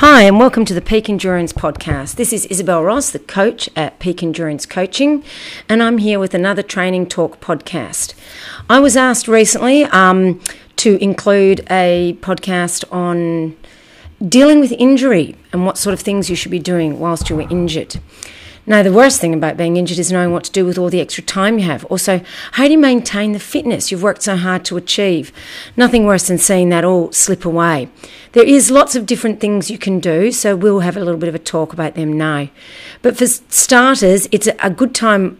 Hi, and welcome to the Peak Endurance Podcast. This is Isabel Ross, the coach at Peak Endurance Coaching, and I'm here with another Training Talk podcast. I was asked recently um, to include a podcast on dealing with injury and what sort of things you should be doing whilst you were injured. Now, the worst thing about being injured is knowing what to do with all the extra time you have. Also, how do you maintain the fitness you've worked so hard to achieve? Nothing worse than seeing that all slip away. There is lots of different things you can do, so we'll have a little bit of a talk about them now. But for starters, it's a good time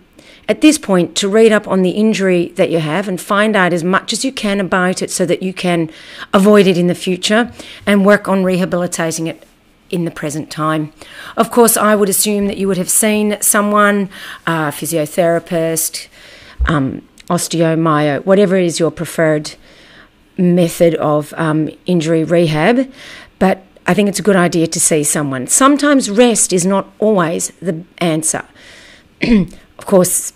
at this point to read up on the injury that you have and find out as much as you can about it so that you can avoid it in the future and work on rehabilitating it in the present time. Of course, I would assume that you would have seen someone, a physiotherapist, um, osteomyo, whatever is your preferred method of um, injury rehab, but I think it's a good idea to see someone. Sometimes rest is not always the answer. of course,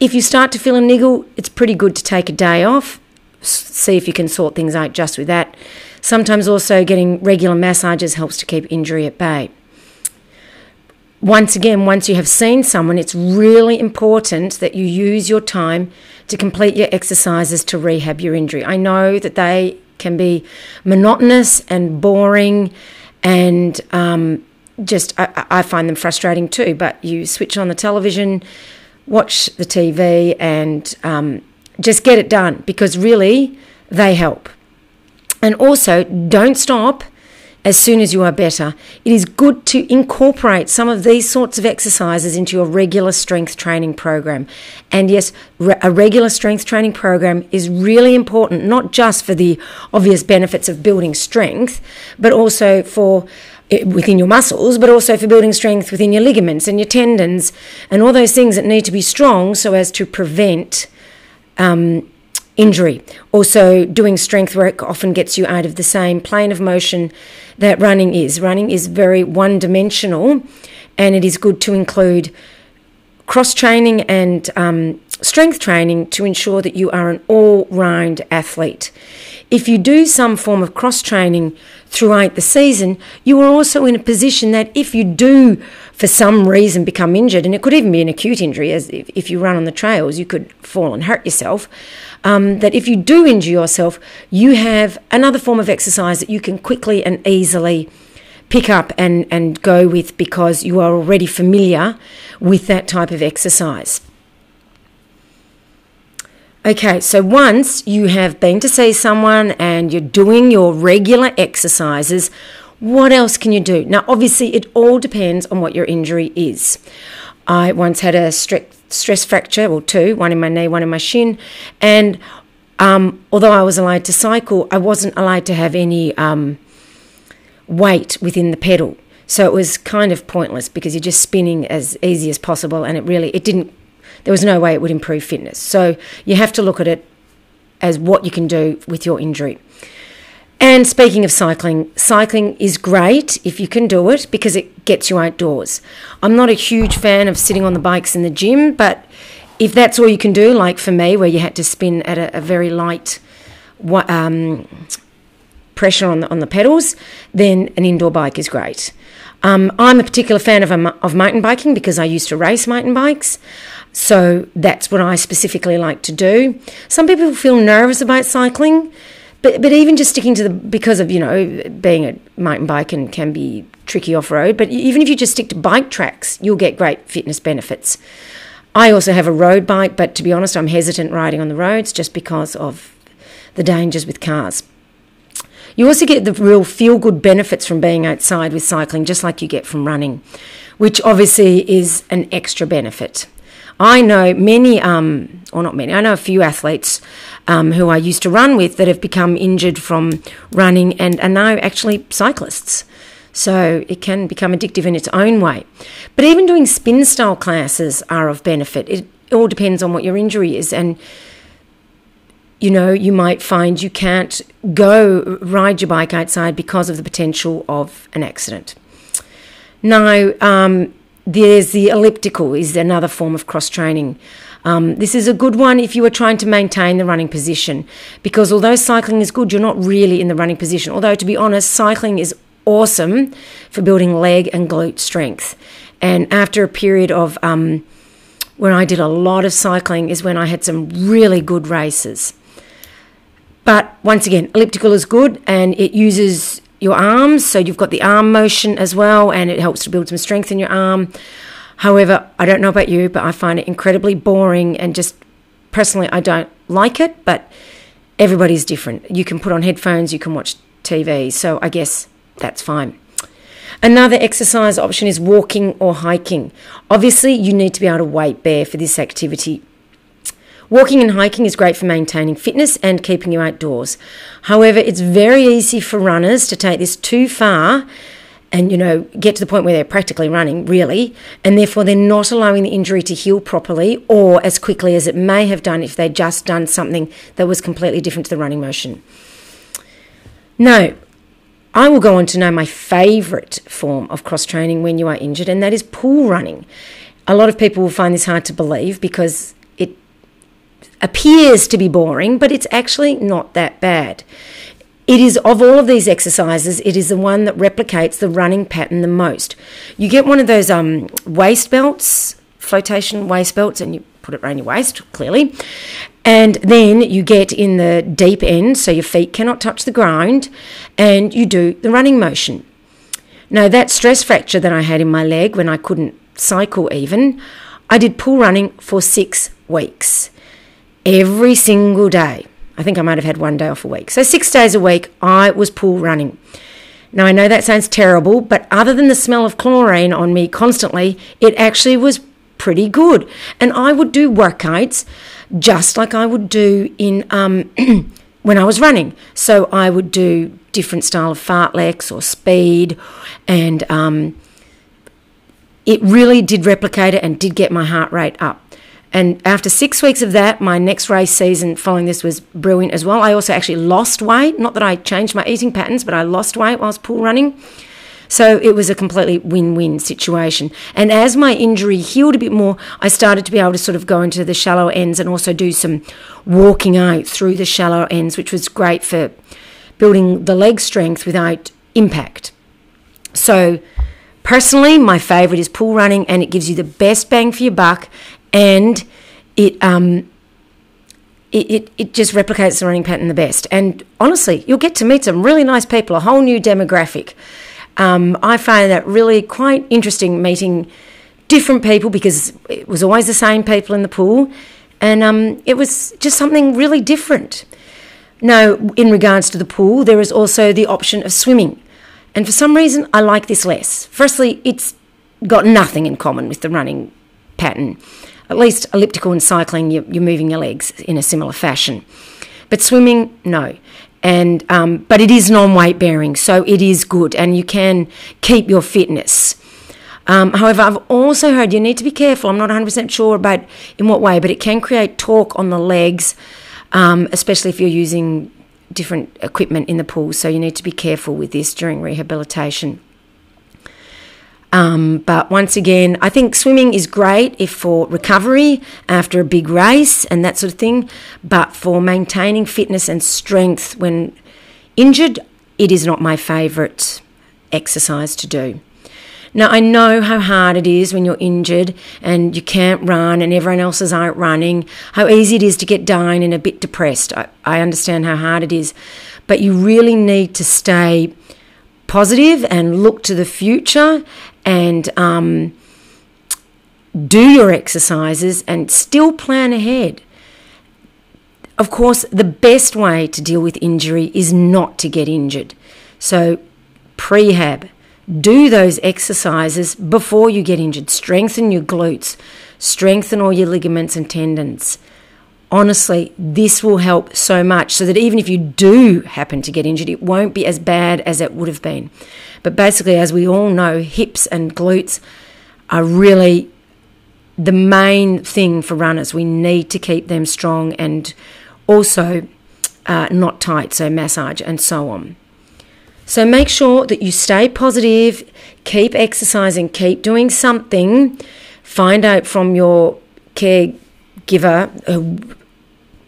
if you start to feel a niggle, it's pretty good to take a day off, see if you can sort things out just with that. Sometimes also getting regular massages helps to keep injury at bay. Once again, once you have seen someone, it's really important that you use your time to complete your exercises to rehab your injury. I know that they can be monotonous and boring and um, just I, I, find them frustrating too. But you switch on the television, watch the TV, and um, just get it done because really they help. And also, don't stop as soon as you are better. It is good to incorporate some of these sorts of exercises into your regular strength training program. And yes, a regular strength training program is really important, not just for the obvious benefits of building strength, but also for eh, within your muscles, but also for building strength within your ligaments and your tendons and all those things that need to be strong so as to prevent um, injury. Also, doing strength work often gets you out of the same plane of motion that running is. Running is very one dimensional, and it is good to include cross training and um, strength training to ensure that you are an all round athlete. If you do some form of cross training throughout the season, you are also in a position that if you do, for some reason, become injured, and it could even be an acute injury, as if, if you run on the trails, you could fall and hurt yourself. Um, that if you do injure yourself, you have another form of exercise that you can quickly and easily pick up and, and go with because you are already familiar with that type of exercise. Okay, so once you have been to see someone and you're doing your regular exercises, what else can you do? Now, obviously, it all depends on what your injury is. I once had a stress fracture, or two, one in my knee, one in my shin, and um, although I was allowed to cycle, I wasn't allowed to have any um, weight within the pedal. So it was kind of pointless because you're just spinning as easy as possible, and it really it didn't there was no way it would improve fitness. So you have to look at it as what you can do with your injury. And speaking of cycling, cycling is great if you can do it because it gets you outdoors. I'm not a huge fan of sitting on the bikes in the gym, but if that's all you can do, like for me, where you had to spin at a, a very light um, pressure on the, on the pedals, then an indoor bike is great. Um, I'm a particular fan of, a, of mountain biking because I used to race mountain bikes. So that's what I specifically like to do. Some people feel nervous about cycling, but, but even just sticking to the, because of, you know, being a mountain bike and can be tricky off road, but even if you just stick to bike tracks, you'll get great fitness benefits. I also have a road bike, but to be honest, I'm hesitant riding on the roads just because of the dangers with cars. You also get the real feel good benefits from being outside with cycling, just like you get from running, which obviously is an extra benefit. I know many, um, or not many, I know a few athletes um, who I used to run with that have become injured from running and are now actually cyclists. So it can become addictive in its own way. But even doing spin style classes are of benefit. It all depends on what your injury is. And, you know, you might find you can't go ride your bike outside because of the potential of an accident. Now, um, there's the elliptical is another form of cross training. Um, this is a good one if you are trying to maintain the running position, because although cycling is good, you're not really in the running position. Although to be honest, cycling is awesome for building leg and glute strength. And after a period of um, when I did a lot of cycling, is when I had some really good races. But once again, elliptical is good and it uses your arms, so you've got the arm motion as well, and it helps to build some strength in your arm. However, I don't know about you, but I find it incredibly boring and just personally, I don't like it, but everybody's different. You can put on headphones, you can watch TV, so I guess that's fine. Another exercise option is walking or hiking. Obviously, you need to be able to weight bear for this activity. Walking and hiking is great for maintaining fitness and keeping you outdoors. However, it's very easy for runners to take this too far and you know get to the point where they're practically running really and therefore they're not allowing the injury to heal properly or as quickly as it may have done if they'd just done something that was completely different to the running motion now I will go on to know my favorite form of cross training when you are injured and that is pool running a lot of people will find this hard to believe because appears to be boring but it's actually not that bad it is of all of these exercises, it is the one that replicates the running pattern the most. You get one of those um, waist belts, flotation waist belts, and you put it around your waist, clearly. And then you get in the deep end, so your feet cannot touch the ground, and you do the running motion. Now, that stress fracture that I had in my leg when I couldn't cycle even, I did pool running for six weeks, every single day. I think I might have had one day off a week. So, six days a week, I was pool running. Now, I know that sounds terrible, but other than the smell of chlorine on me constantly, it actually was pretty good. And I would do workouts just like I would do in um, when I was running. So, I would do different style of fartleks or speed, and um, it really did replicate it and did get my heart rate up. And after six weeks of that, my next race season following this was brilliant as well. I also actually lost weight. Not that I changed my eating patterns, but I lost weight whilst pool running. So it was a completely win win situation. And as my injury healed a bit more, I started to be able to sort of go into the shallow ends and also do some walking out through the shallow ends, which was great for building the leg strength without impact. So, personally, my favorite is pool running, and it gives you the best bang for your buck and it um it, it, it just replicates the running pattern the best. And honestly, you'll get to meet some really nice people, a whole new demographic. Um, I find that really quite interesting meeting different people because it was always the same people in the pool, and um, it was just something really different. Now, in regards to the pool, there is also the option of swimming, and for some reason, I like this less. Firstly, it's got nothing in common with the running pattern at least elliptical and cycling, you're, you're moving your legs in a similar fashion. But swimming, no. And um, but it is non-weight bearing, so it is good, and you can keep your fitness. Um, however, I've also heard you need to be careful. I'm not 100% sure about in what way, but it can create torque on the legs, um, especially if you're using different equipment in the pool. So you need to be careful with this during rehabilitation. Um, but once again, I think swimming is great if for recovery after a big race and that sort of thing. But for maintaining fitness and strength when injured, it is not my favourite exercise to do. Now, I know how hard it is when you're injured and you can't run and everyone else is out running, how easy it is to get down and a bit depressed. I, I understand how hard it is. But you really need to stay positive and look to the future and um, do your exercises and still plan ahead. Of course, the best way to deal with injury is not to get injured. So, prehab, do those exercises before you get injured. Strengthen your glutes, strengthen all your ligaments and tendons. Honestly, this will help so much so that even if you do happen to get injured, it won't be as bad as it would have been. But basically, as we all know, hips and glutes are really the main thing for runners. We need to keep them strong and also uh, not tight, so massage and so on. So make sure that you stay positive, keep exercising, keep doing something. Find out from your caregiver a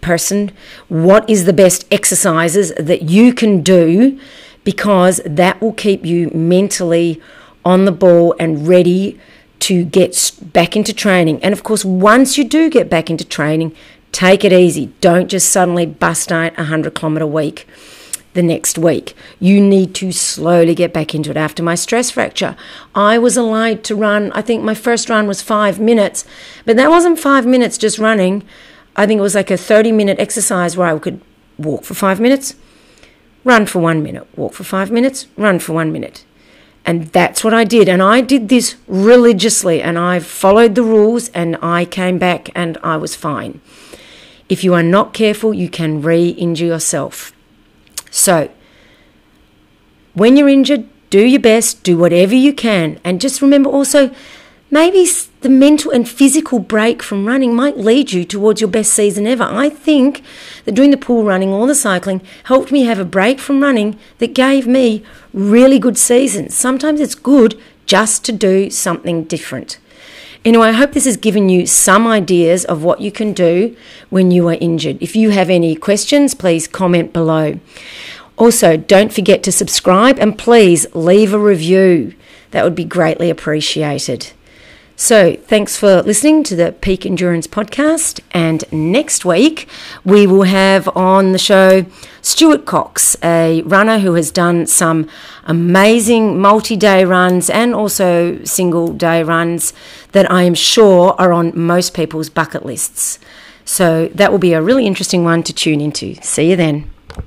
person what is the best exercises that you can do because that will keep you mentally on the ball and ready to get back into training. And of course, once you do get back into training, take it easy. Don't just suddenly bust out a 100 kilometer week the next week. You need to slowly get back into it. After my stress fracture, I was allowed to run, I think my first run was five minutes, but that wasn't five minutes just running. I think it was like a 30 minute exercise where I could walk for five minutes, run for one minute, walk for five minutes, run for one minute. And that's what I did. And I did this religiously and I followed the rules and I came back and I was fine. If you are not careful, you can re injure yourself. So, when you're injured, do your best, do whatever you can. And just remember also, maybe the mental and physical break from running might lead you towards your best season ever. I think that doing the pool running or the cycling helped me have a break from running that gave me really good seasons. Sometimes it's good just to do something different. Anyway, I hope this has given you some ideas of what you can do when you are injured. If you have any questions, please comment below. Also, don't forget to subscribe and please leave a review. That would be greatly appreciated. So, thanks for listening to the Peak Endurance podcast. And next week, we will have on the show Stuart Cox, a runner who has done some amazing multi day runs and also single day runs that I am sure are on most people's bucket lists. So, that will be a really interesting one to tune into. See you then.